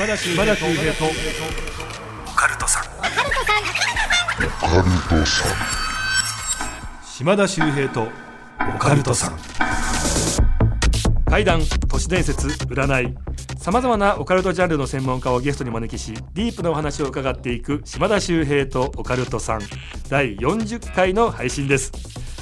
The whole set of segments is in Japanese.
島田秀平と。オカルトさん。島田秀平とオカルトさん。怪談都市伝説占い。さまざまなオカルトジャンルの専門家をゲストに招きしディープなお話を伺っていく島田秀平とオカルトさん。第40回の配信です。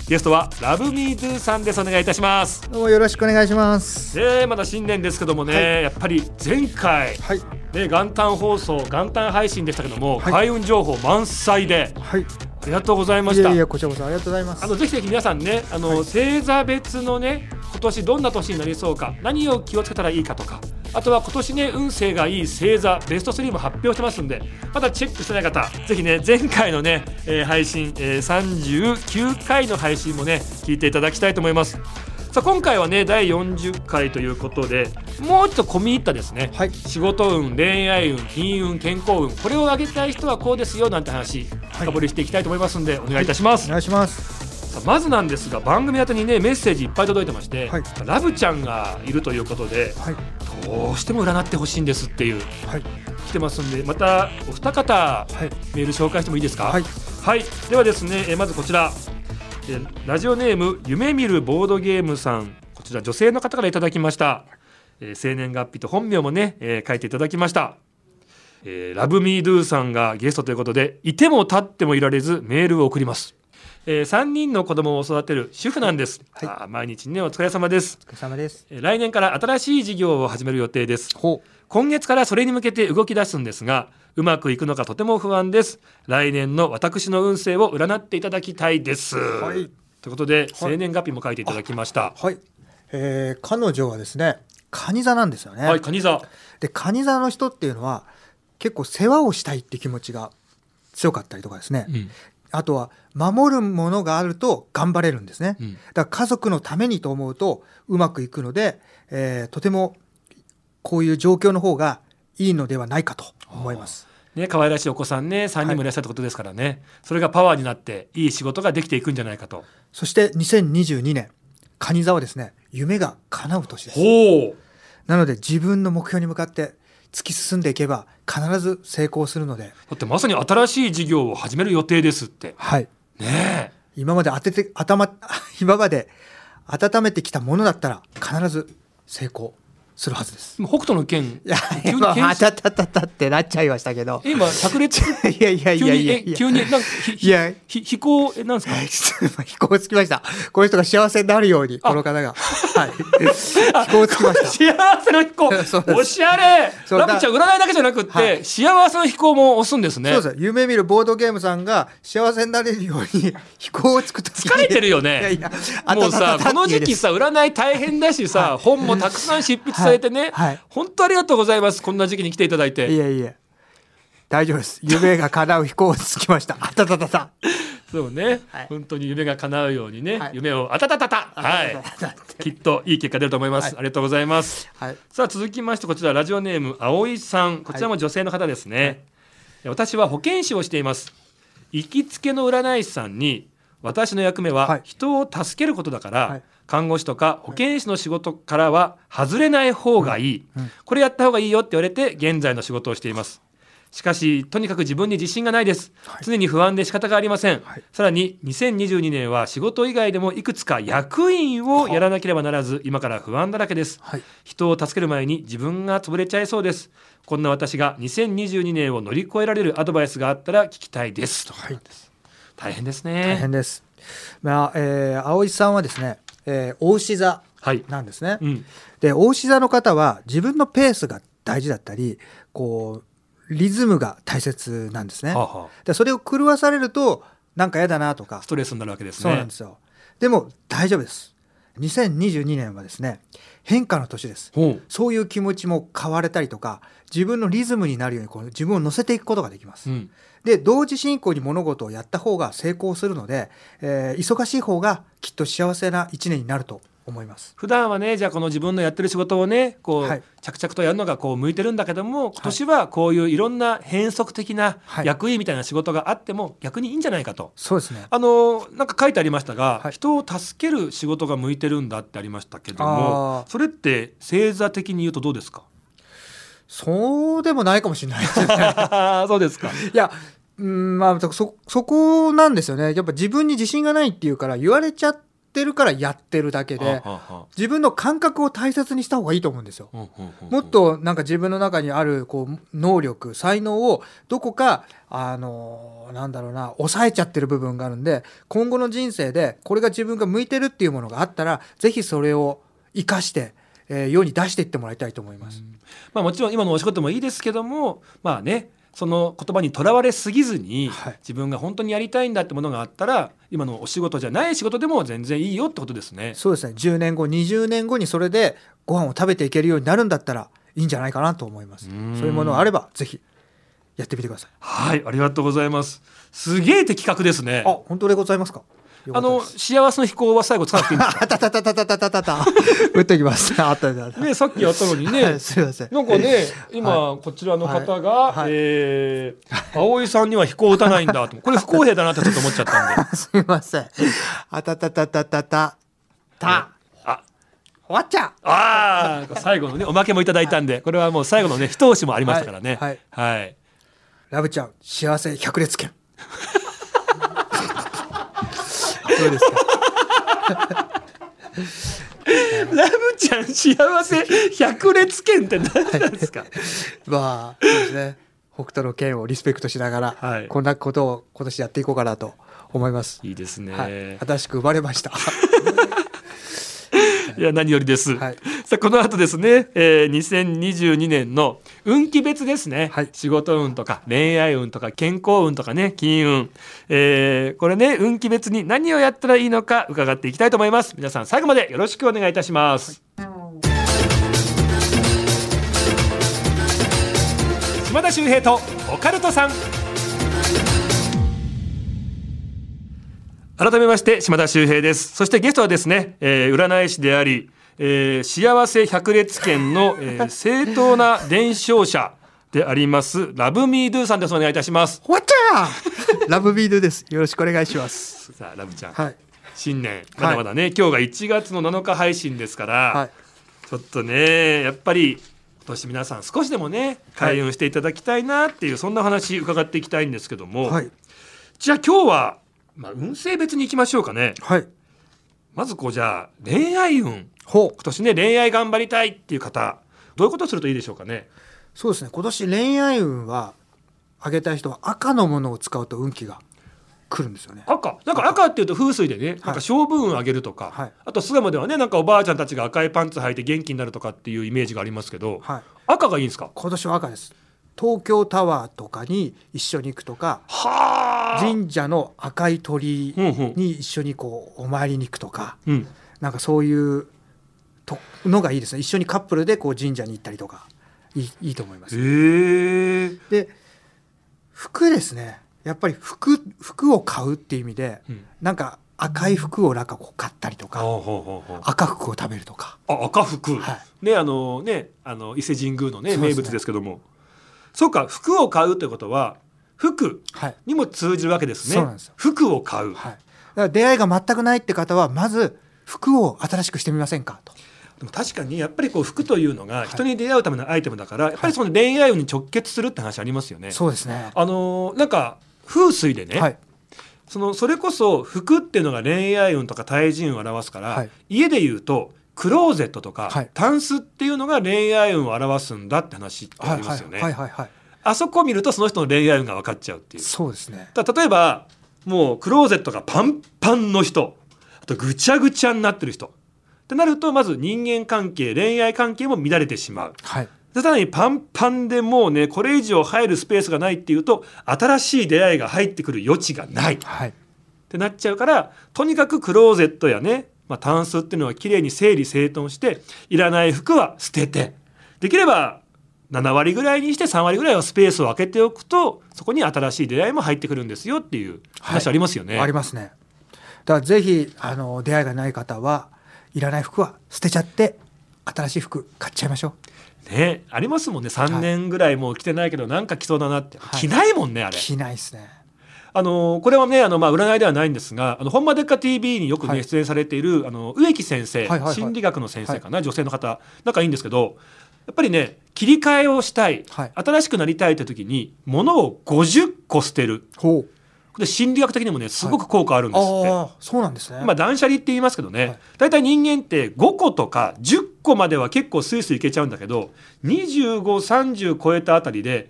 ゲストはラブミードゥさんです。お願いいたします。どうもよろしくお願いします。でまだ新年ですけどもね、はい。やっぱり前回はい。ね元旦放送元旦配信でしたけども、はい。開運情報満載で。はい。ありがとうございました。いやいや、こちらこそありがとうございます。あのぜひぜひ皆さんねあの、はい。星座別のね今年どんな年になりそうか何を気をつけたらいいかとかあとは今年ね運勢がいい星座ベスト3も発表してますんでまだチェックしてない方ぜひね前回のね、えー配信、えー39回の配信もね聞いていただきたいと思いますさあ今回はね第40回ということでもうちょっと込み入ったですね、はい。仕事運恋愛運金運健康運これを上げたい人はこうですよなんて話深掘りしていきたいと思いますんでお願いいたします、お願いします。さあまずなんですが番組宛てにねメッセージいっぱい届いてまして、はいラブちゃんがいるということではい。どうしても占ってほしいんですっていうはい。来てますんでまたお二方はい。メール紹介してもいいですか？はい。はいではですねえーまずこちらえーラジオネーム夢見るボードゲームさん。こちら女性の方からいただきました、えー生年月日と本名もね、えー書いていただきました。えーラブミードゥさんがゲストということでいても立ってもいられずメールを送ります、え3人の子供を育てる主婦なんです、はい。毎日ねお疲れ様です。お疲れ様です。えー来年から新しい事業を始める予定です。ほ今月からそれに向けて動き出すんですがうまくいくのかとても不安です来年の私の運勢を占っていただきたいです、はいということではい生年月日も書いていただきましたう。はい。えー、彼女はですね、蟹座なんですよね。はい、カニ座で、蟹座の人っていうのは、結構世話をしたいって気持ちが強かったりとかですね。うんあとは、守るものがあると頑張れるんですね。うんだから家族のためにと思うとうまくいくので、えーとてもこういう状況の方がいいのではないかと思います。ね、可愛らしいお子さんね3人もいらっしゃるってことですからね、それがパワーになっていい仕事ができていくんじゃないかと。そして2022年蟹座はですね。夢が叶う年です。なので自分の目標に向かって突き進んでいけば必ず成功するので、だってまさに新しい事業を始める予定ですって。はい、ね今まで当てて頭 今まで温めてきたものだったら必ず成功するはずです。え北斗の拳いや急に今検あたたたたってなっちゃいましたけど。え今炸裂？いやいやいやいやいや。え急に？なんかひひいやひ飛行えなんですか？飛行つきました。この人が幸せになるように、この方が。はい。飛行つきました。幸せの飛行 おしゃれラブちゃん占いだけじゃなくって、はい幸せの飛行も押すんですねそうです。夢見るボードゲームさんが幸せになれるように 飛行を作った時に疲れてるよねいやいや、もうさこの時期さ占い大変だしさ、本もたくさん執筆されてね、はい。はい本当ありがとうございます。こんな時期に来ていただいて。いやいや。大丈夫です。夢が叶う飛行をつきました。あたたたた。そうね、はい。本当に夢が叶うようにね、はい。夢をあたたたた。はい。きっといい結果出ると思います、はい。ありがとうございます。はい。さあ続きましてこちらラジオネーム葵さんこちらも女性の方ですね、私は保健師をしています。行きつけの占い師さんに私の役目ははい。人を助けることだから、はい看護師とか保健師の仕事からは外れない方がいい、これやった方がいいよって言われて現在の仕事をしています。しかしとにかく自分に自信がないです、はい。常に不安で仕方がありません、はい。さらに2022年は仕事以外でもいくつか役員をやらなければならず今から不安だらけです。はい。人を助ける前に自分が潰れちゃいそうです。こんな私が2022年を乗り越えられるアドバイスがあったら聞きたいです。とはい。大変です大ね変です。まあ、えー、葵さんはですね、えー、大牛座はい、なんですね。うん、で大牛座の方は自分のペースが大事だったりこうリズムが大切なんですね。はあはでそれを狂わされるとなんか嫌だなとかあストレスになるわけですねそうなんですよ。でも大丈夫です。2022年はですね変化の年です。そういう気持ちも変われたりとか自分のリズムになるようにこう自分を乗せていくことができます。うんで同時進行に物事をやった方が成功するので、えー忙しい方がきっと幸せな一年になると思います。普段はねじゃあこの自分のやってる仕事をねこう、はい着々とやるのがこう向いてるんだけども今年はこういういろんな変則的なはい役員みたいな仕事があっても逆にいいんじゃないかと。そうですね。あのなんか書いてありましたが、はい人を助ける仕事が向いてるんだってありましたけどもそれって星座的に言うとどうですか？そうでもないかもしれないですね。そうですか。いや、うん、まあ、そ、そこなんですよね。やっぱ自分に自信がないっていうから、言われちゃってるからやってるだけで、自分の感覚を大切にした方がいいと思うんですよ。もっとなんか自分の中にあるこう能力才能をどこかあのなんだろうな抑えちゃってる部分があるんで今後の人生でこれが自分が向いてるっていうものがあったらぜひそれを生かして、えー世に出していってもらいたいと思います。まあもちろん今のお仕事もいいですけどもまあねその言葉にとらわれすぎずに、はい自分が本当にやりたいんだってものがあったら今のお仕事じゃない仕事でも全然いいよってことですね。そうですね10年後20年後にそれでご飯を食べていけるようになるんだったらいいんじゃないかなと思います。うんそういうものがあればぜひやってみてください。はいありがとうございます。すげえ的確ですね。あ本当でございますか？あの幸せの飛行は最後使っていいんですか？あたたたたたたたたた。打ってきます。あったあったあった。ねさっきやったのにね、はいすいません。なんかね、今、こちらの方が、えー、葵さんには飛行打たないんだと。これ不公平だなってちょっと思っちゃったんで。すいません。あたたたたたたた。あ、終わっちゃう。ああ、最後のね、おまけもいただいたんで、これはもう最後のね、一押しもありましたからね。はいはい。ラブちゃん幸せ百列拳。どうですか。ラブちゃん幸せ百列拳って何なんですか？まあそうですね。北斗の拳をリスペクトしながら、はいこんなことを今年やっていこうかなと思います。いいですね。はい、新しく生まれました。いや何よりです。はい。さあこの後ですね、えー、2022年の運気別ですね、はい。仕事運とか恋愛運とか健康運とかね金運、えーこれね運気別に何をやったらいいのか伺っていきたいと思います。皆さん最後までよろしくお願いいたします、島田秀平とオカルトさん改めまして島田秀平ですそしてゲストはですね、えー占い師であり、えー幸せ百列拳の、えー正当な伝承者でありますラブミードゥさんですお願いいたします終わっちゃう。ラブビードです。よろしくお願いします。さあラブちゃん、はい。新年まだまだね、今日が1月の7日配信ですから、はい。ちょっとねやっぱり今年皆さん少しでもね開運していただきたいなっていう、そんな話伺っていきたいんですけども、はい。じゃあ今日は、まあ、運勢別に行きましょうかねはい。まずこうじゃあ恋愛運ほう。今年ね恋愛頑張りたいっていう方どういうことをするといいでしょうかねそうですね。今年恋愛運は上げたい人は赤のものを使うと運気が来るんですよね。赤なんか赤っていうと風水でねなんか勝負運上げるとか、はいあと巣鴨ではねなんかおばあちゃんたちが赤いパンツ履いて元気になるとかっていうイメージがありますけど、はい。赤がいいんですか？今年は赤です。東京タワーとかに一緒に行くとか、はあ。神社の赤い鳥うんうん。に一緒にこうお参りに行くとか、うん。なんかそういうとのがいいですね。一緒にカップルでこう神社に行ったりとかいいいいと思います。へえ。で服ですね。やっぱり服服を買うっていう意味で、うん。なんか赤い服をなんかこう買ったりとか、赤服を食べるとか。あ赤服、はねあのねあの伊勢神宮のねね。名物ですけどもそうか服を買うってことは服はい。にも通じるわけですねそうなんですよ服を買う、はい。だから出会いが全くないって方はまず服を新しくしてみませんかと。でも確かにやっぱりこう服というのが人に出会うためのアイテムだから、やっぱりその恋愛運に直結するって話ありますよね。そうですね。あのーなんか風水でね、はい。そのそれこそ服っていうのが恋愛運とか対人運を表すから、はい家で言うとクローゼットとか、はいタンスっていうのが恋愛運を表すんだって話ってありますよね。あそこを見るとその人の恋愛運が分かっちゃうっていう。そうですね。だ例えばもうクローゼットがパンパンの人あとぐちゃぐちゃになってる人ってなるとまず人間関係恋愛関係も乱れてしまうはい。でさらにパンパンでもうねこれ以上入るスペースがないっていうと新しい出会いが入ってくる余地がないっはい。てなっちゃうからとにかくクローゼットやね、まあ、タンスっていうのはきれいに整理整頓していらない服は捨ててできれば7割ぐらいにして3割ぐらいはスペースを空けておくとそこに新しい出会いも入ってくるんですよっていう話ありますよね。ありますね。だからぜひあの出会いがない方はいらない服は捨てちゃって新しい服買っちゃいましょう。ねありますもんね3年ぐらいもう着てないけどなんか着そうだなって、はい着ないもんねあれ。着ないですね。あのこれはねあの、まあ、占いではないんですが「あの本間デッカ TV」によく、ねはい。出演されているあの植木先生、はいはいはい。心理学の先生かな、女性の方仲いいんですけどっぱりね切り替えをしたい、はい。新しくなりたいという時に物を50個捨てる。ほう。で心理学的にもねすごく効果あるんですって、ああそうなんですね、まあ、断捨離って言いますけどね、はい。大体人間って5個とか10個までは結構スイスイいけちゃうんだけど2530超えたあたりで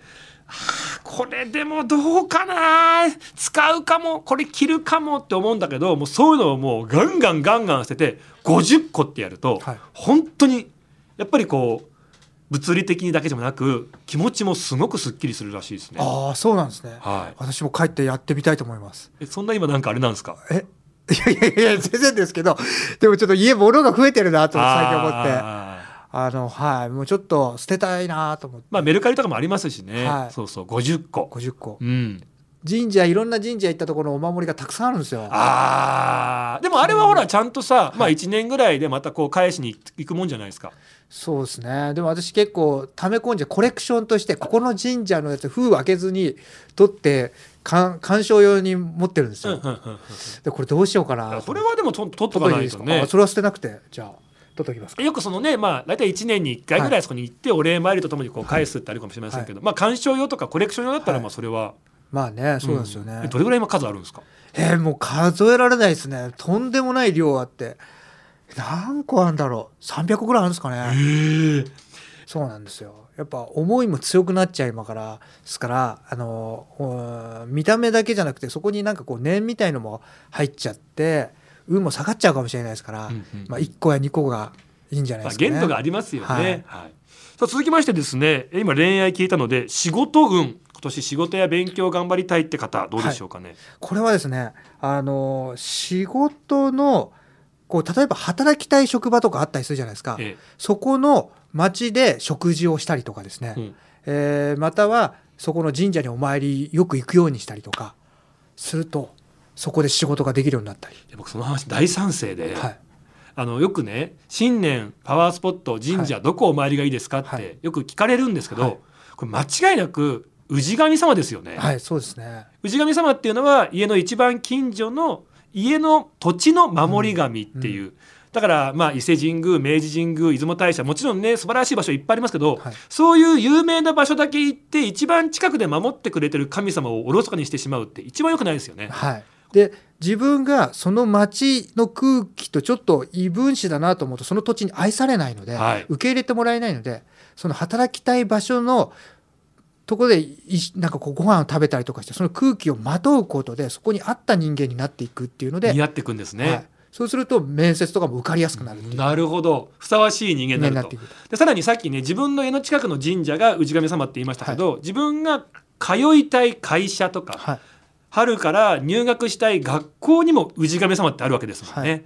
これでもどうかな？使うかも？これ着るかもって思うんだけどもうそういうのをもうガンガンガンガン捨てて50個ってやると、はい。本当にやっぱりこう物理的にだけでもなく気持ちもすごくすっきりするらしいですね。ああそうなんですね、はい、私も帰ってやってみたいと思います。えそんな今なんかあれなんですか？え？いやいやいや全然ですけどでもちょっと家物が増えてるなと最近思ってあのはいもうちょっと捨てたいなと思って、まあメルカリとかもありますしね、はい。そうそう50個、50個。うん、神社いろんな神社行ったところのお守りがたくさんあるんですよ。あー。でもあれはほらちゃんとさ、まあ1年ぐらいでまたこう返しに行くもんじゃないですか。そうですね。でも私結構溜め込んじゃコレクションとしてここの神社のやつ封開けずに取って鑑鑑賞用に持ってるんですよ、でこれどうしようかなそれはでもと取っとかないいとね。それは捨てなくてじゃあ取きますか？よくそのねまあ大体1年に1回ぐらいそこに行ってお礼参りとともにこう返すってあるかもしれませんけど、まあ鑑賞用とかコレクション用だったらはい。まあそれは、まあねそうですよね、んえどれぐらい今数あるんですか？えーもう数えられないですね。とんでもない量あって。何個あるんだろう？300個ぐらいあるんですかね。そうなんですよ。やっぱ思いも強くなっちゃいまから。ですからあのうん見た目だけじゃなくてそこになんかこう念みたいのも入っちゃって運も下がっちゃうかもしれないですから、うんうんまあ、1個や2個がいいんじゃないまあ、ですかね。限度がありますよね。はいはいさあ続きましてですね今恋愛聞いたので仕事運今年仕事や勉強頑張りたいって方どうでしょうかね？これはですねあの仕事のこう例えば働きたい職場とかあったりするじゃないですか。えそこの町で食事をしたりとかですね、えうんえーまたはそこの神社にお参りよく行くようにしたりとかするとそこで仕事ができるようになったり、僕その話大賛成で、はい、あのよくね新年パワースポット神社、はどこお参りがいいですかっはい。てよく聞かれるんですけど、はい。これ間違いなく氏神様ですよね。はい、そうですね。氏神様っていうのは家の一番近所の家の土地の守り神っていう、だからまあ伊勢神宮明治神宮出雲大社もちろんね素晴らしい場所いっぱいありますけど、はい。そういう有名な場所だけ行って一番近くで守ってくれてる神様をおろそかにしてしまうって一番良くないですよね。はい、で自分がその町の空気とちょっと異分子だなと思うとその土地に愛されないので、はい。受け入れてもらえないのでその働きたい場所のところでいなんかこうご飯を食べたりとかしてその空気をまとうことでそこに合った人間になっていくっていうので、似合っていくんですね。はい、そうすると面接とかも受かりやすくなるなるほど。ふさわしい人間になると。人間になっていくでさらにさっきね自分の家の近くの神社が氏神様って言いましたけど、自分が通いたい会社とか、はい春から入学したい学校にも氏神様ってあるわけですもんね。はい。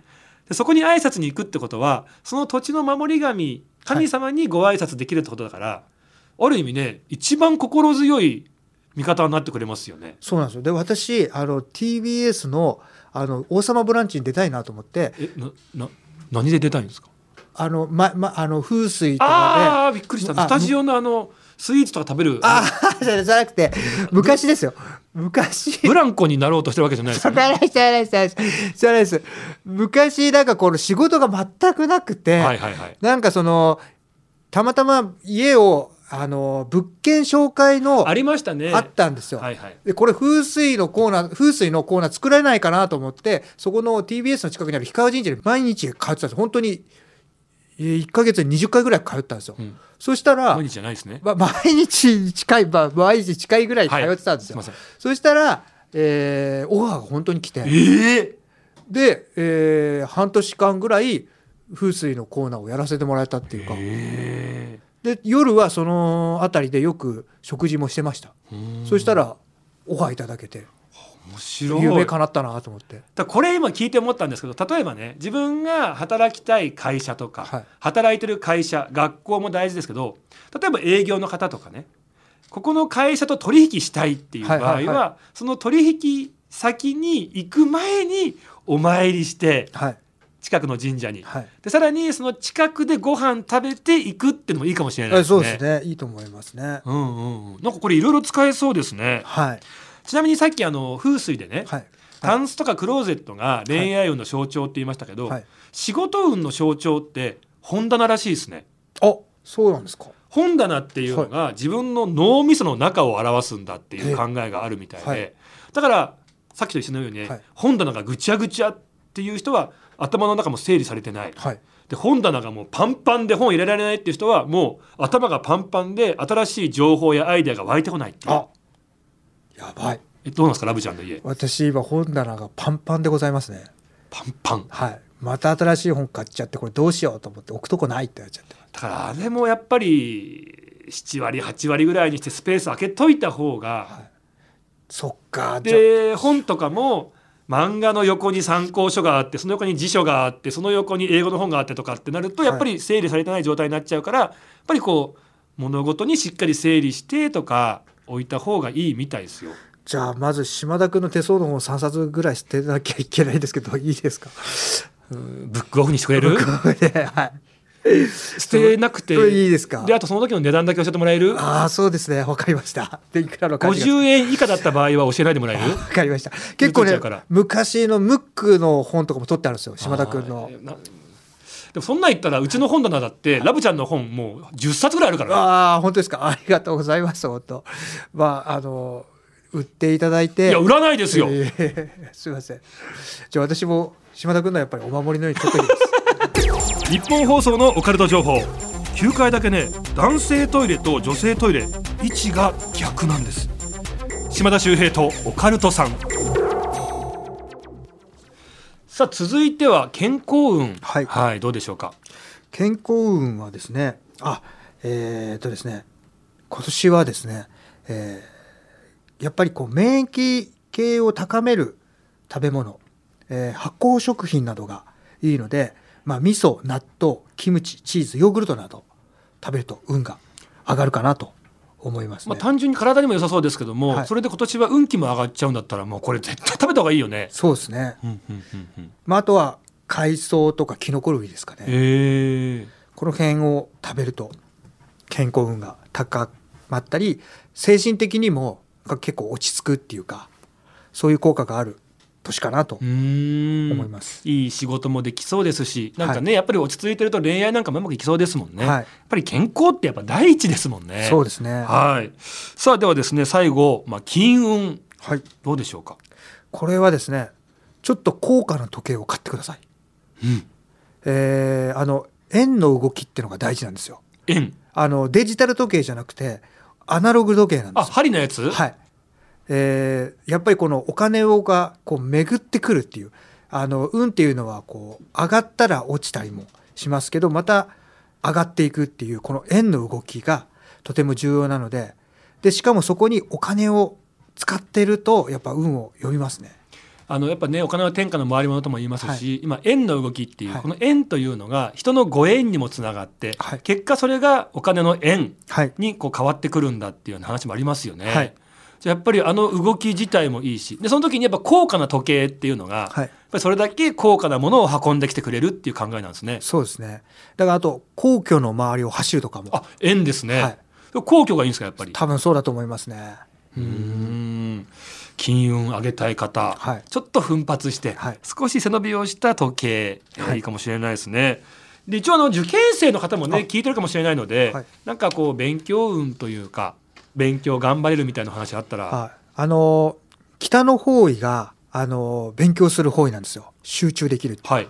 でそこに挨拶に行くってことはその土地の守り神神様にご挨拶できるってことだから、ある意味ね一番心強い味方になってくれますよね。そうなんですよ。で私あの TBS のあの「王様ブランチ」に出たいなと思って。えなな何で出たいんですか？あの、まま、あの風水とかああびっくりした。あスタジオのあのスイーツとか食べる。でああじゃなくて昔ですよ昔ブランコになろうとしてるわけじゃないですよね。じゃないですじゃないですじゃないですじゃないです昔なんかこの仕事が全くなくて、はいはいはい。なんかそのたまたま家をあの物件紹介のありましたね。あったんですよ。はいはい。でこれ風水のコーナー風水のコーナー作られないかなと思ってそこの TBS の近くにある氷川神社に毎日通ってたんです本当に1か月に20回ぐらい通ったんですよ。うん。そしたら、毎日じゃないですね。ま、毎日近い、まあ、毎日近いぐらい通ってたんですよ。すい。そしたら、えーオファーが本当に来て。ええで、えー半年間ぐらい風水のコーナーをやらせてもらえたっていうか、えで夜はその辺りでよく食事もしてました、そしたらオファーいただけて面白い。夢叶ったなと思って。だこれ今聞いて思ったんですけど例えばね自分が働きたい会社とか、はい。働いてる会社学校も大事ですけど例えば営業の方とかねここの会社と取引したいっていう場合は,、はい。はいはその取引先に行く前にお参りしてはい。近くの神社に、はい。でさらにその近くでご飯食べていくっていうのもいいかもしれないですね。そうですね。いいと思いますね。うんうんうん、なんかこれいろいろ使えそうですね。はいちなみにさっきあの風水でね、はい。タンスとかクローゼットが恋愛運の象徴って言いましたけど、はい。仕事運の象徴って本棚らしいですね。あそうなんですか。本棚っていうのが自分の脳みその中を表すんだっていう考えがあるみたいで、はい。だからさっきと一緒のようにね、はい。本棚がぐちゃぐちゃっていう人は頭の中も整理されてない。はい。で本棚がもうパンパンで本入れられないっていう人はもう頭がパンパンで新しい情報やアイデアが湧いてこないっていう。あやば。い。えどうなんですかラブちゃんの家？私今本棚がパンパンでございますね。パンパン。はい。また新しい本買っちゃってこれどうしようと思って置くとこないってなっちゃってだからあれもやっぱり7割8割ぐらいにしてスペース空けといた方が、そっかで本とかも漫画の横に参考書があってその横に辞書があってその横に英語の本があってとかってなるとやっぱり整理されてない状態になっちゃうから、やっぱりこう物事にしっかり整理してとか置いた方がいいみたいですよ。じゃあまず島田君の手相の本3冊ぐらい捨てなきゃいけないんですけど いいですか？う んブックオフにしてくれる？ではい。捨てなくていい。ですか？であとその時の値段だけ教えてもらえる？ああそうですね。わかりました。でいくらの感じが50円以下だった場合は教えないでもらえる？わかりました。結構ね昔のムックの本とかも取ってあるんですよ島田君のでもそんなん言ったらうちの本棚だってラブちゃんの本もう10冊ぐらいあるから。ねああ本当ですか？ありがとうございます本当。まああの売っていただいて。いや売らないですよ、えー すいません。じゃあ私も島田君のやっぱりお守りのように取っておきます。日本放送のオカルト情報。9階だけね男性トイレと女性トイレ。位置が逆なんです。島田秀平とオカルトさんさあ続いては健康運。はい。どうでしょうか？健康運はですねあえー、っとですね今年はですね、えーやっぱりこう免疫系を高める食べ物、えー発酵食品などがいいので、まあ、味噌納豆キムチチーズヨーグルトなど食べると運が上がるかなと思いますね。まあ、単純に体にも良さそうですけども、はいそれで今年は運気も上がっちゃうんだったらもうこれ絶対食べた方がいいよね。そうですね、うんうんうんうんまあ、あとは海藻とかキノコ類ですかね。この辺を食べると健康運が高まったり精神的にも結構落ち着くっていうかそういう効果がある年かなと思います。いい仕事もできそうですしなんかね、やっぱり落ち着いてると恋愛なんかもうまくいきそうですもんね、はいやっぱり健康ってやっぱ第一ですもんねそうですね。はいさあではですね最後、まあ、金運はい。どうでしょうか？これはですねちょっと高価な時計を買ってください。うんえーあの円の動きっていうのが大事なんですよ。円あのデジタル時計じゃなくてアナログ時計なんであすよ。針のやつ、はい。えーやっぱりこのお金をがこう巡ってくるっていうあの運っていうのはこう上がったら落ちたりもしますけどまた上がっていくっていうこの円の動きがとても重要なのででしかもそこにお金を使ってるとやっぱ運を読みますね。あのやっぱねお金は天下の回り物とも言いますし、はい今円の動きっていう、はいこの円というのが人のご縁にもつながって、はい結果それがお金の円はい。にこう変わってくるんだっていうような話もありますよね。やっぱりあの動き自体もいいしでその時にやっぱ高価な時計っていうのが、はいやっぱりそれだけ高価なものを運んできてくれるっていう考えなんですね。そうですね。だからあと皇居の周りを走るとかもあ円ですね。はい皇居がいいんですかやっぱり？多分そうだと思いますね。うーん金運上げたい方、はいちょっと奮発して、はい少し背伸びをした時計、えーはいいいかもしれないですね。で一応あの受験生の方もねあ聞いてるかもしれないので、はいなんかこう勉強運というか勉強頑張れるみたいな話あったら、はい。あの北の方位があの勉強する方位なんですよ。集中できるはい、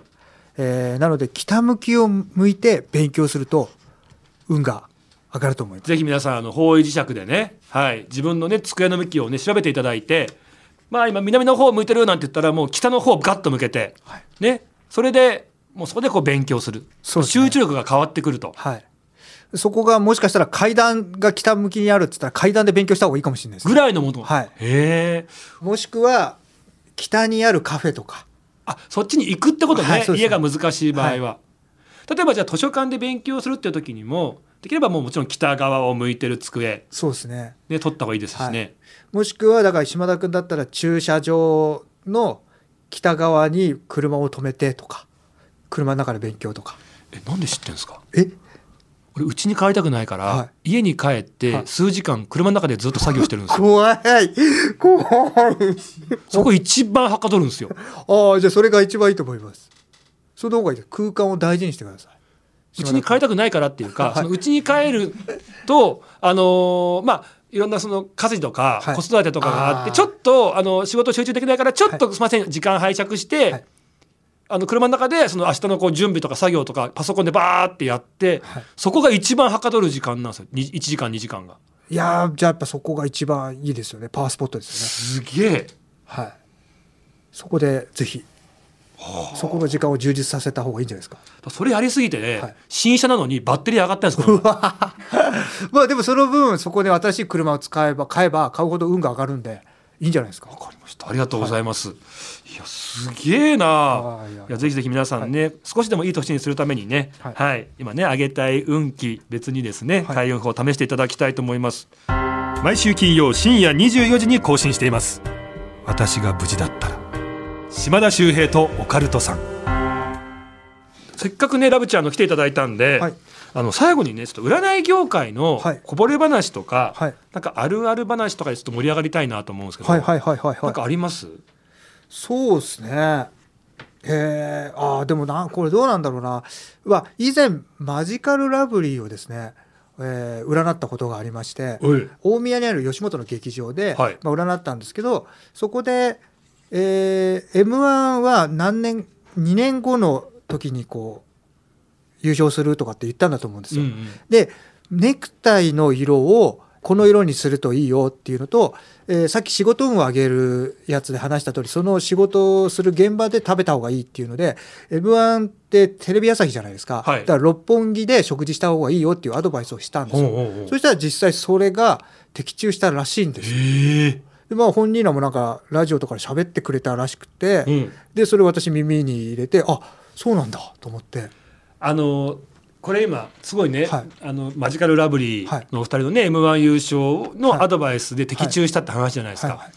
えーなので北向きを向いて勉強すると運が上がると思います。ぜひ皆さんあの方位磁石でね、はい、自分のね机の向きをね調べていただいてまあ今南の方向いてるなんて言ったらもう北の方ガッと向けて、はいねそれでもうそこでこう勉強するね集中力が変わってくると。はい。そこがもしかしたら階段が北向きにあるって言ったら階段で勉強した方がいいかもしれないですぐ。らいのもの、はい。へえもしくは北にあるカフェとか。あそっちに行くってことね,、はいそうです家が難しい場合は、例えばじゃあ図書館で勉強するっていう時にもできればもうもちろん北側を向いてる机、そうですね。ね、取った方がいいですしね、もしくはだから島田君だったら駐車場の北側に車を止めてとか。車の中で勉強とか。えなんで知ってんですか？え？俺家に帰りたくないから、は家に帰ってはい。数時間車の中でずっと作業してるんですよ。怖い。怖い。そこ一番はかどるんですよ。ああじゃあそれが一番いいと思います。その方がいいです。空間を大事にしてください。うちに帰りたくないからっていうか、そのうちに帰るとあのー、まあいろんなその家事とか子育てとかがあって、ちょっとあの仕事集中できないからちょっとすみません時間拝借して、あの車の中でその明日のこう準備とか作業とかパソコンでバーってやって、そこが一番はかどる時間なんですよ1時間2時間が。いやじゃあやっぱそこが一番いいですよねパワースポットですよね。すげえ。はい。そこでぜひそこの時間を充実させた方がいいんじゃないですか。それやりすぎてね、はい、新車なのにバッテリー上がったんですかまあでもその分そこで新しい車を使えば買えば買うほど運が上がるんでいいんじゃないですか。わかりました。ありがとうございます。はい、いやすげえな。いやぜひぜひ皆さんね、はい、少しでもいい年にするためにね、はい、はい、今ね上げたい運気別にですね、開運法を試していただきたいと思います。毎週金曜深夜24時に更新しています。私が無事だったら。島田秀平とオカルトさんせっかくねラブちゃんの来ていただいたんで、はい、あの最後にねちょっと占い業界のこぼれ話とか、はい、なんかあるある話とかでちょっと盛り上がりたいなと思うんですけど、はいはいはいはい、なんかあります？そうですね。えー、あでもなこれどうなんだろうな。は以前マジカルラブリーをですねえー、占ったことがありまして大宮にある吉本の劇場で、はい、まあ、占ったんですけどそこでえー、m 1は何年2年後の時にこう優勝するとかって言ったんだと思うんですよ。うんうん、でネクタイの色をこの色にするといいよっていうのと、えー、さっき仕事運を上げるやつで話した通りその仕事をする現場で食べた方がいいっていうので m 1ってテレビ朝日じゃないですか、はい、だから六本木で食事した方がいいよっていうアドバイスをしたんですよ。ほうほうほう。そしたら実際それが的中したらしいんですよ。でまあ本人らもなんかラジオとかで喋ってくれたらしくて、うん、でそれ私耳に入れてあそうなんだと思ってあのこれ今すごいね、はい、あのマジカルラブリーのお二人のね、はい、m 1優勝のアドバイスで的中したって話じゃないですか、はいはい、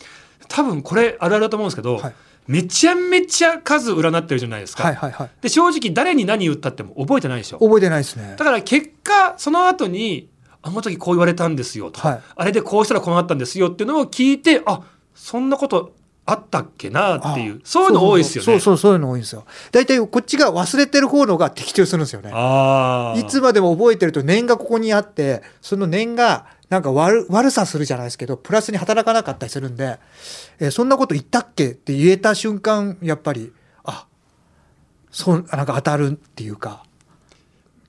多分これあるあるだと思うんですけど、めちゃめちゃ数占ってるじゃないですか、はいはいはい、で正直誰に何言ったっても覚えてないでしょ。覚えてないですね。だから結果その後にあの時こう言われたんですよとか、はい、あれでこうしたらこうなったんですよっていうのを聞いてあそんなことあったっけなっていうそういうの多いですよね。そうそうそう。いうの多いんですよ。大体こっちが忘れてる方のが的中するんですよね。いつまでも覚えてると念がここにあってその念がなんか悪悪さするじゃないですけどプラスに働かなかったりするんで、えー、そんなこと言ったっけって言えた瞬間やっぱりあそうなんか当たるっていうか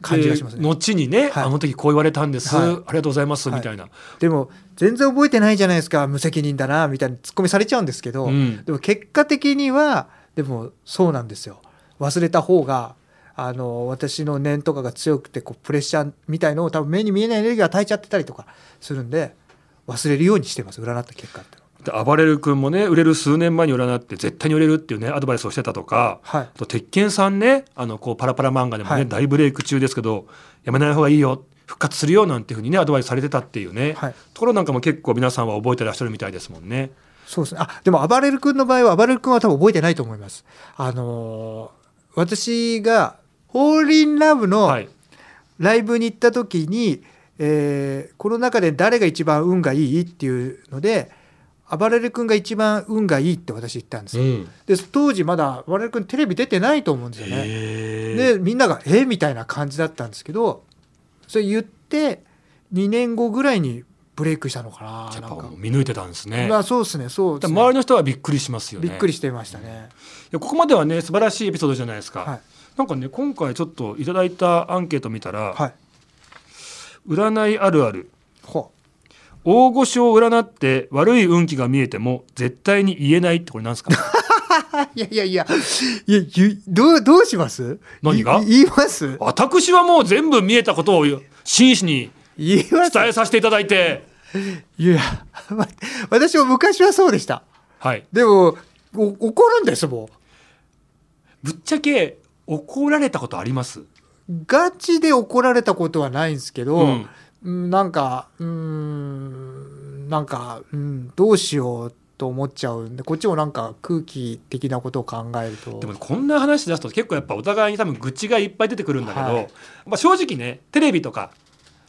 感じがしますね。後にね、はい、あの時こう言われたんです、はい、ありがとうございます、みたいな。でも全然覚えてないじゃないですか無責任だなみたいなツッコミされちゃうんですけど、うん、でも結果的にはでもそうなんですよ。忘れた方があの私の念とかが強くてこうプレッシャーみたいのを多分目に見えないエネルギーが与えちゃってたりとかするんで忘れるようにしてます占った結果って。で暴れる君もね売れる数年前に占って絶対に売れるっていうねアドバイスをしてたとか、はい、と鉄拳さんねあのこうパラパラ漫画でもね、はい、大ブレイク中ですけどやめない方がいいよ復活するよなんていうふうにねアドバイスされてたっていうね、はい、ところなんかも結構皆さんは覚えてらっしゃるみたいですもんね。そうですね。あでも暴れる君の場合は暴れる君は多分覚えてないと思います。あのー、私がホーリンラブのライブに行った時に、はい、えー、この中で誰が一番運がいいっていうので暴れる君が一番運がいいって私言ったんですよ、うん、で当時まだ暴れる君テレビ出てないと思うんですよね。でみんなが「えみたいな感じだったんですけどそれ言って2年後ぐらいにブレイクしたのかなやっぱ見抜いてたんですね。まあそうですねそうね。周りの人はびっくりしますよね。びっくりしてましたね。いやここまではね素晴らしいエピソードじゃないですか、はい、なんかね今回ちょっといただいたアンケート見たら、はい、占いあるある大御所を占って悪い運気が見えても絶対に言えないってこれなんですか？いやいやいやいやどうどうします？何が？言います？私はもう全部見えたことを真摯に伝えさせていただいて。いや私も昔はそうでした。はい。でも怒るんですもん。ぶっちゃけ怒られたことあります？ガチで怒られたことはないんですけど、うんなんかうんなんか、うん、どうしようと思っちゃうんでこっちもなんか空気的なことを考えると。でもこんな話出すと結構やっぱお互いに多分愚痴がいっぱい出てくるんだけど、はい、まあ、正直ねテレビとか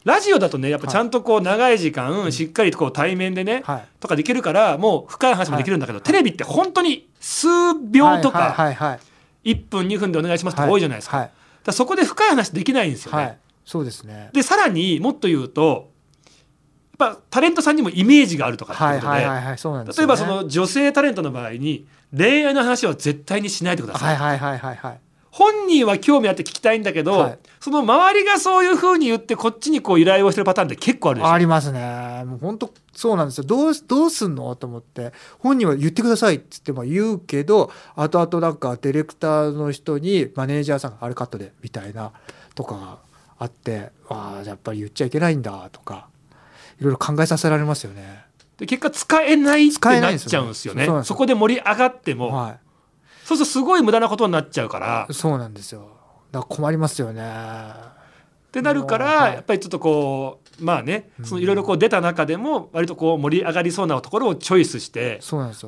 ラジオだとねやっぱちゃんとこう長い時間しっかりとこう対面でね、はい、とかできるからもう深い話もできるんだけど、はい、テレビって本当に数秒とか1分2分でお願いしますって多いじゃないですか。だそこで深い話できないんですよね。はい、そうですね。でさらにもっと言うとやっぱタレントさんにもイメージがあるとかってことで、例えばその女性タレントの場合に恋愛の話は絶対にしないでください。はいはいはいはいはい。本人は興味あって聞きたいんだけど、はいその周りがそういうふうに言ってこっちにこう依頼をしてるパターンって結構あるでしょありますね。もう本当そうなんですよ。どうどうすんの？と思って本人は言ってくださいって言っても言うけど後々なんかディレクターの人にマネージャーさんがあれカットでみたいなとかがあってああやっぱり言っちゃいけないんだとかいろいろ考えさせられますよね。で結果使えないって使えなっちゃうんですよねそそこで盛り上がっても、はそうするとすごい無駄なことになっちゃうからい、そうなんですよ。だから困りますよね。ってなるから、はいやっぱりちょっとこうまあねいろいろこう出た中でも割とこう盛り上がりそうなところをチョイスして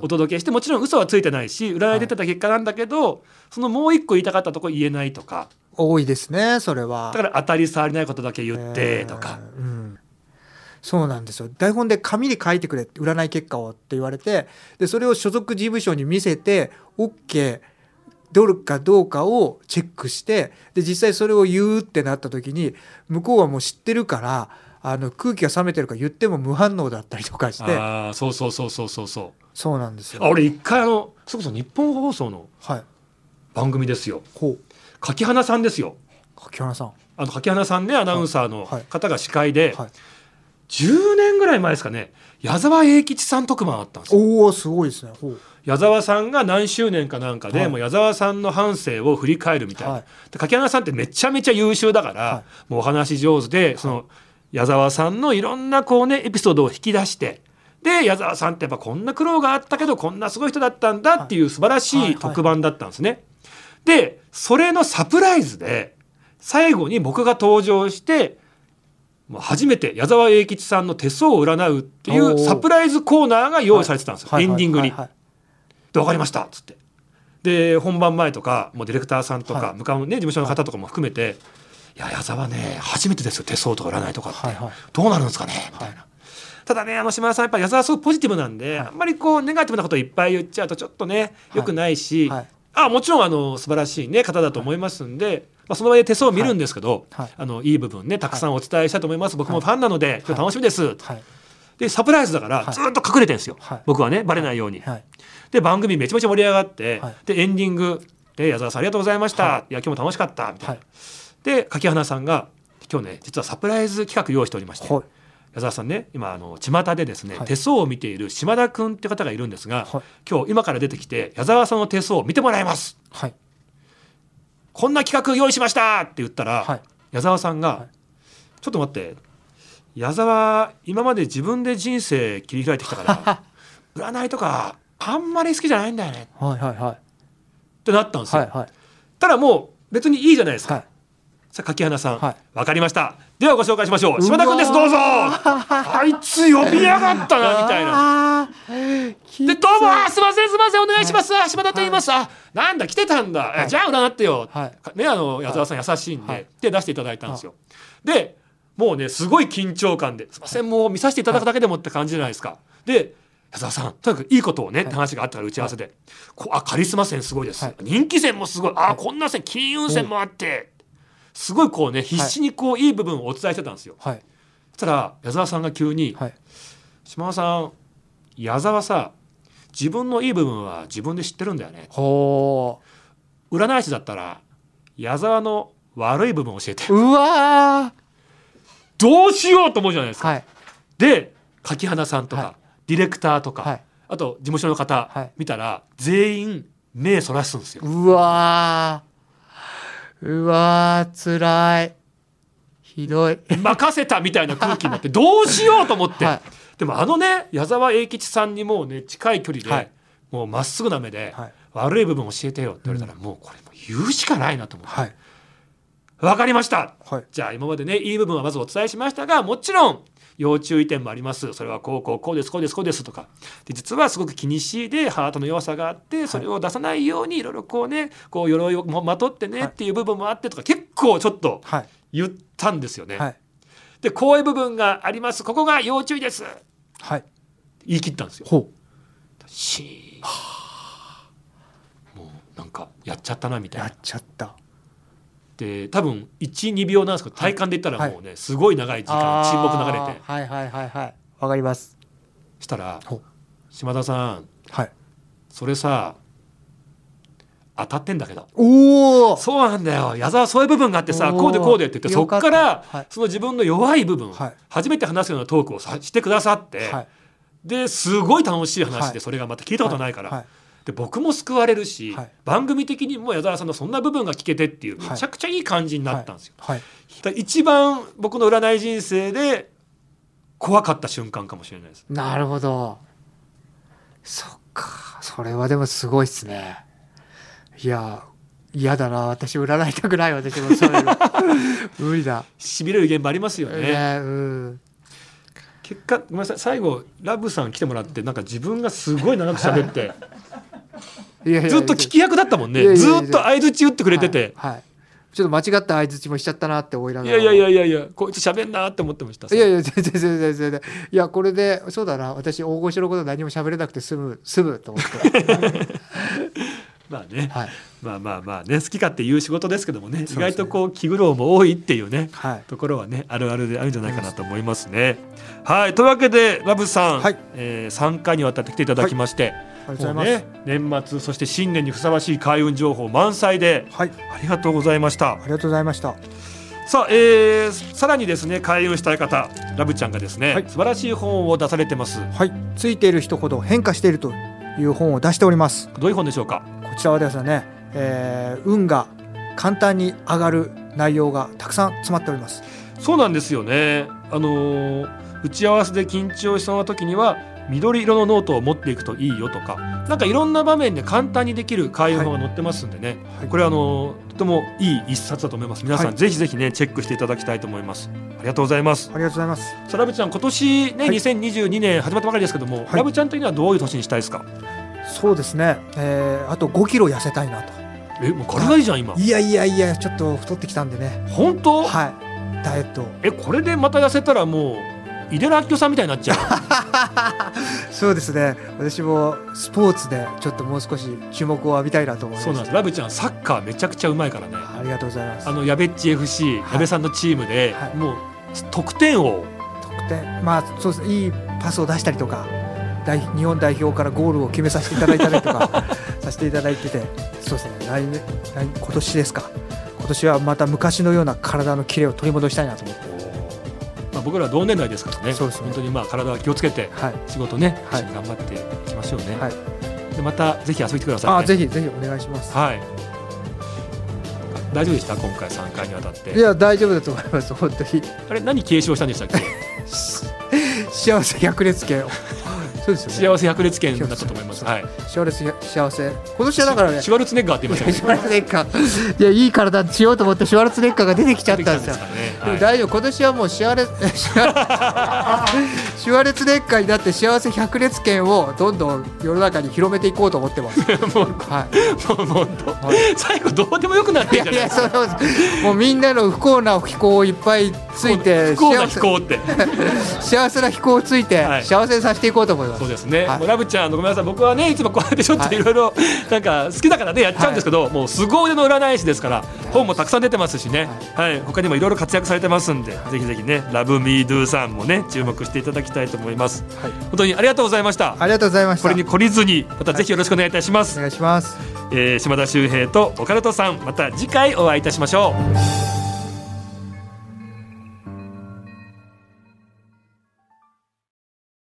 お。届けしてもちろん嘘はついてないし占い出てた結果なんだけど、そのもう一個言いたかったとこ言えないとか多いですねそれは。だから当たり障りないことだけ言ってとか、えーうん。そうなんですよ。台本で紙に書いてくれって占い結果をって言われてでそれを所属事務所に見せて OK どるかどうかをチェックしてで実際それを言うってなった時に向こうはもう知ってるからあの空気が冷めてるから言っても無反応だったりとかして。ああそうそうそうそうそうそう。そうなんですよ。あ俺一回あのそれこそ日本放送のはい。番組ですよ。ほう柿花さんですよ。柿原さん。あの柿花さんねアナウンサーのはい。方が司会で、はい、10年ぐらい前ですかね矢沢永吉さん特番あったんですよ。おおすごいですね。矢沢さんが何周年かなんかで、はい。もう矢沢さんの半生を振り返るみたいな、はい。で柿花さんってめちゃめちゃ優秀だから、はもうお話上手でその矢沢さんのいろんなこうねエピソードを引き出してで矢沢さんってやっぱこんな苦労があったけどこんなすごい人だったんだっていう素晴らしはいはいい。特番だったんですね。でそれのサプライズで最後に僕が登場してもう初めて矢沢永吉さんの手相を占うっていうサプライズコーナーが用意されてたんですよ、はい。エンディングに。はいはいで分かりました。っつって。で本番前とかもうディレクターさんとか、はい。向かうね事務所の方とかも含めて「いや矢沢ね初めてですよ手相とか占いとかって、はいはい。どうなるんですかね」みたいな。ただねあの島田さんやっぱ矢沢すごいポジティブなんで、はい。あんまりこうネガティブなことをいっぱい言っちゃうとちょっとね良くないし、はいあもちろんあの素晴らしい、ね、方だと思いますんで、まあ、その場で手相を見るんですけど、はい。はい。あのいい部分ねたくさんお伝えしたいと思います、僕もファンなので、今日楽しみです、はい。でサプライズだからはい。ずっと隠れてるんですよ、はい。僕はねバレないように。はい。で番組めちゃめちゃ盛り上がって、はい。でエンディングで矢沢さんありがとうございました、、はい。や今日も楽しかった。みたいな、はい。で柿花さんが今日ね実はサプライズ企画用意しておりまして、はい矢沢さんね今あの巷でですね、はい。手相を見ている島田君って方がいるんですが、はい。今日今から出てきて矢沢さんの手相を見てもらいます。はい。こんな企画用意しました！って言ったら、はい。矢沢さんが、はい。ちょっと待って矢沢今まで自分で人生切り開いてきたから 占いとかあんまり好きじゃないんだよね。はいはいはい。ってなったんですよ、はいはい。ただもう別にいいじゃないですか、はいさあ柿花さん、はい。わかりました。ではご紹介しましょう。島田君ですどうぞ。あいつ呼びやがったな みたいな。なでどうもあすいませんすいませんお願いします、あ島田と言います、あなんだ来てたんだ、はい。じゃあ占ってよ、はい。ねあの矢沢さん優しいんで、はい。手出していただいたんですよ、でもうねすごい緊張感ですいませんもう見させていただくだけでもって感じじゃないですか。で矢沢さんとにかくいいことをね、って話があったから打ち合わせで、こあカリスマ線すごいです、はい。人気線もすごい。あ、こんな線金運線もあって、すごいこうね必死にこういい部分をお伝えしてたんですよ、はい。そしたら矢沢さんが急にはい「島田さん矢沢さ自分のいい部分は自分で知ってるんだよね。ほ占い師だったら矢沢の悪い部分教えてううわどうしようと思うじゃないですか、ーはい。で柿花さんとか、はい。ディレクターとか、はい。あと事務所の方、はい。見たら全員目そらすんですよ。うわーうわーつらい。ひどい。任せたみたいな空気になってどうしようと思って、はい。でもあのね矢沢永吉さんにもうね近い距離で、はい。もうまっすぐな目で、はい。悪い部分教えてよって言われたら、もうこれもう言うしかないなと思って、はい。わかりました。はい。じゃあ今までねいい部分はまずお伝えしましたがもちろん要注意点もあります。それはこうこうこうですこうですこうですとか。で実はすごく気にしいでハートの弱さがあってそれを出さないようにいろいろこうねこう鎧をまとってねはい。っていう部分もあってとか結構ちょっとはい。言ったんですよね。はい。でこういう部分があります。ここが要注意です。はい。言い切ったんですよ。ほシーン。もうなんかやっちゃったなみたいな。うやっ。ちゃったでで多分12秒なんですけど体感で言ったらもうね、すごい長い時間沈黙流れてはいはいはいはい。わかります。したらほ「島田さん。はい。それさ当たってんだけど。おおそうなんだよ。矢沢そういう部分があってさこうでこうでって言ってそっかよらはい。その自分の弱い部分、はい。初めて話すようなトークをさしてくださって、はい。ですごい楽しい話はい。でそれがまた聞いたことないから、はいで僕も救われるし、はい。番組的にも矢沢さんのそんな部分が聞けてっていうはい。めちゃくちゃいい感じになったんですよ。はい。一番僕の占い人生で怖かった瞬間かもしれないです。なるほど。そっか。それはでもすごいっすね。いや嫌だな。私占いたくない私もそういうの。無理だ。しびれる現場ありますよね。ねうん。結果ごめんなさい。最後ラブさん来てもらってなんか自分がすごい長く喋ってずっと聞き役だったもんね。ずっと相づち打ってくれてて、はい、はい。ちょっと間違った相づちもしちゃったなって思いないがら。やいやいやいやいや。こいつ喋んなって思ってました。いやいや全然全然全然。いやこれでそうだな。私大御所のこと何も喋れなくて済む済むと思って まあね、はい。まあまあまあね。好き勝手言う仕事ですけどもね。ね。意外とこう気苦労も多いっていうね。はい。ところはねあるあるであるんじゃないかなと思いますね。はい。というわけでラブさん、はい。えー、3回にわたって来ていただきまして、ありがとうございね年末そして新年にふさわしい開運情報満載ではい。ありがとうございました。あ。りがとうございました。さあ、えー、さらにですね開運したい方ラブちゃんがですね、はい。素晴らしい本を出されてます。はい。ついている人ほど変化しているという本を出しております。どういう本でしょうか？こちらはですね、えー運が簡単に上がる内容がたくさん詰まっております。そうなんですよね。あのー打ち合わせで緊張しそうな時には緑色のノートを持っていくといいよとかなんかいろんな場面で簡単にできる開運本が載ってますんでね、はい。これあのーとてもいい一冊だと思います。皆さん、はい。ぜひぜひねチェックしていただきたいと思います。ありがとうございます。ありがとうございます。さあラブちゃん今年ね、はい。2022年始まったばかりですけども、はい。ラブちゃん的にはどういう年にしたいですか？そうですね、えーあと5キロ痩せたいなと。えもう体いいじゃん今。いやいやいやちょっと太ってきたんでね。本当、はい。ダイエットえこれでまた痩せたらもう井出らっきょさんみたいになっちゃう。そうですね。私もスポーツでちょっともう少し注目を浴びたいなと思いますそうなんです。ラブちゃんサッカーめちゃくちゃうまいからね。ありがとうございます。あのやべっち FC はい。矢部さんのチームで、はい。もう得点王。得点。まあそうですね。いいパスを出したりとか代日本代表からゴールを決めさせていただいたりとか させていただいてて。そうですね。来年来今年ですか。今年はまた昔のような体のキレを取り戻したいなと思って。まあ、僕らは同年代ですからね。そうですね。本当にまあ体は気をつけてはい。仕事ね、はい。頑張っていきましょうね、はい。でまたぜひ遊びに来てください、ね、あぜひぜひお願いします。はい。大丈夫でした？今回3回にわたって。いや大丈夫だと思います。本当に。あれ何継承したんでしたっけ？幸せ百列拳そうですよね。幸せ百列拳だったと思います。はい。幸せ幸せ。今年はだからねシュワルツェネッガーって言いましたね。シュワルツェネッガーいやいい体にしようと思ってシュワルツェネッガーが出てきちゃったんですよ。ですかでも大丈夫。今年はもうシュワレシュワシュワレツ年間になって幸せ百列拳をどんどん世の中に広めていこうと思ってます。もうはい。もう本当、はい。最後どうでもよくなっているじゃないやいやそうそうもうみんなの不幸な飛行をいっぱいついて 不幸な飛行って。幸せな飛行をついてはい。幸せにさせていこうと思います。そうですね、はい。ラブちゃんごめんなさい。僕はねいつもこうやってちょっとい。ろいろなんか好きだからねやっちゃうんですけど、もう凄腕の占い師ですから本もたくさん出てますしね、はい。他にもいろいろ活躍されてますんで、ぜひぜひねラブミードゥさんもね注目していただきたいと思います。はい。本当にありがとうございました。ありがとうございました。これに懲りずにまたぜひよろしくお願いいたします、お願いします。えー島田秀平とオカルトさんまた次回お会いいたしましょう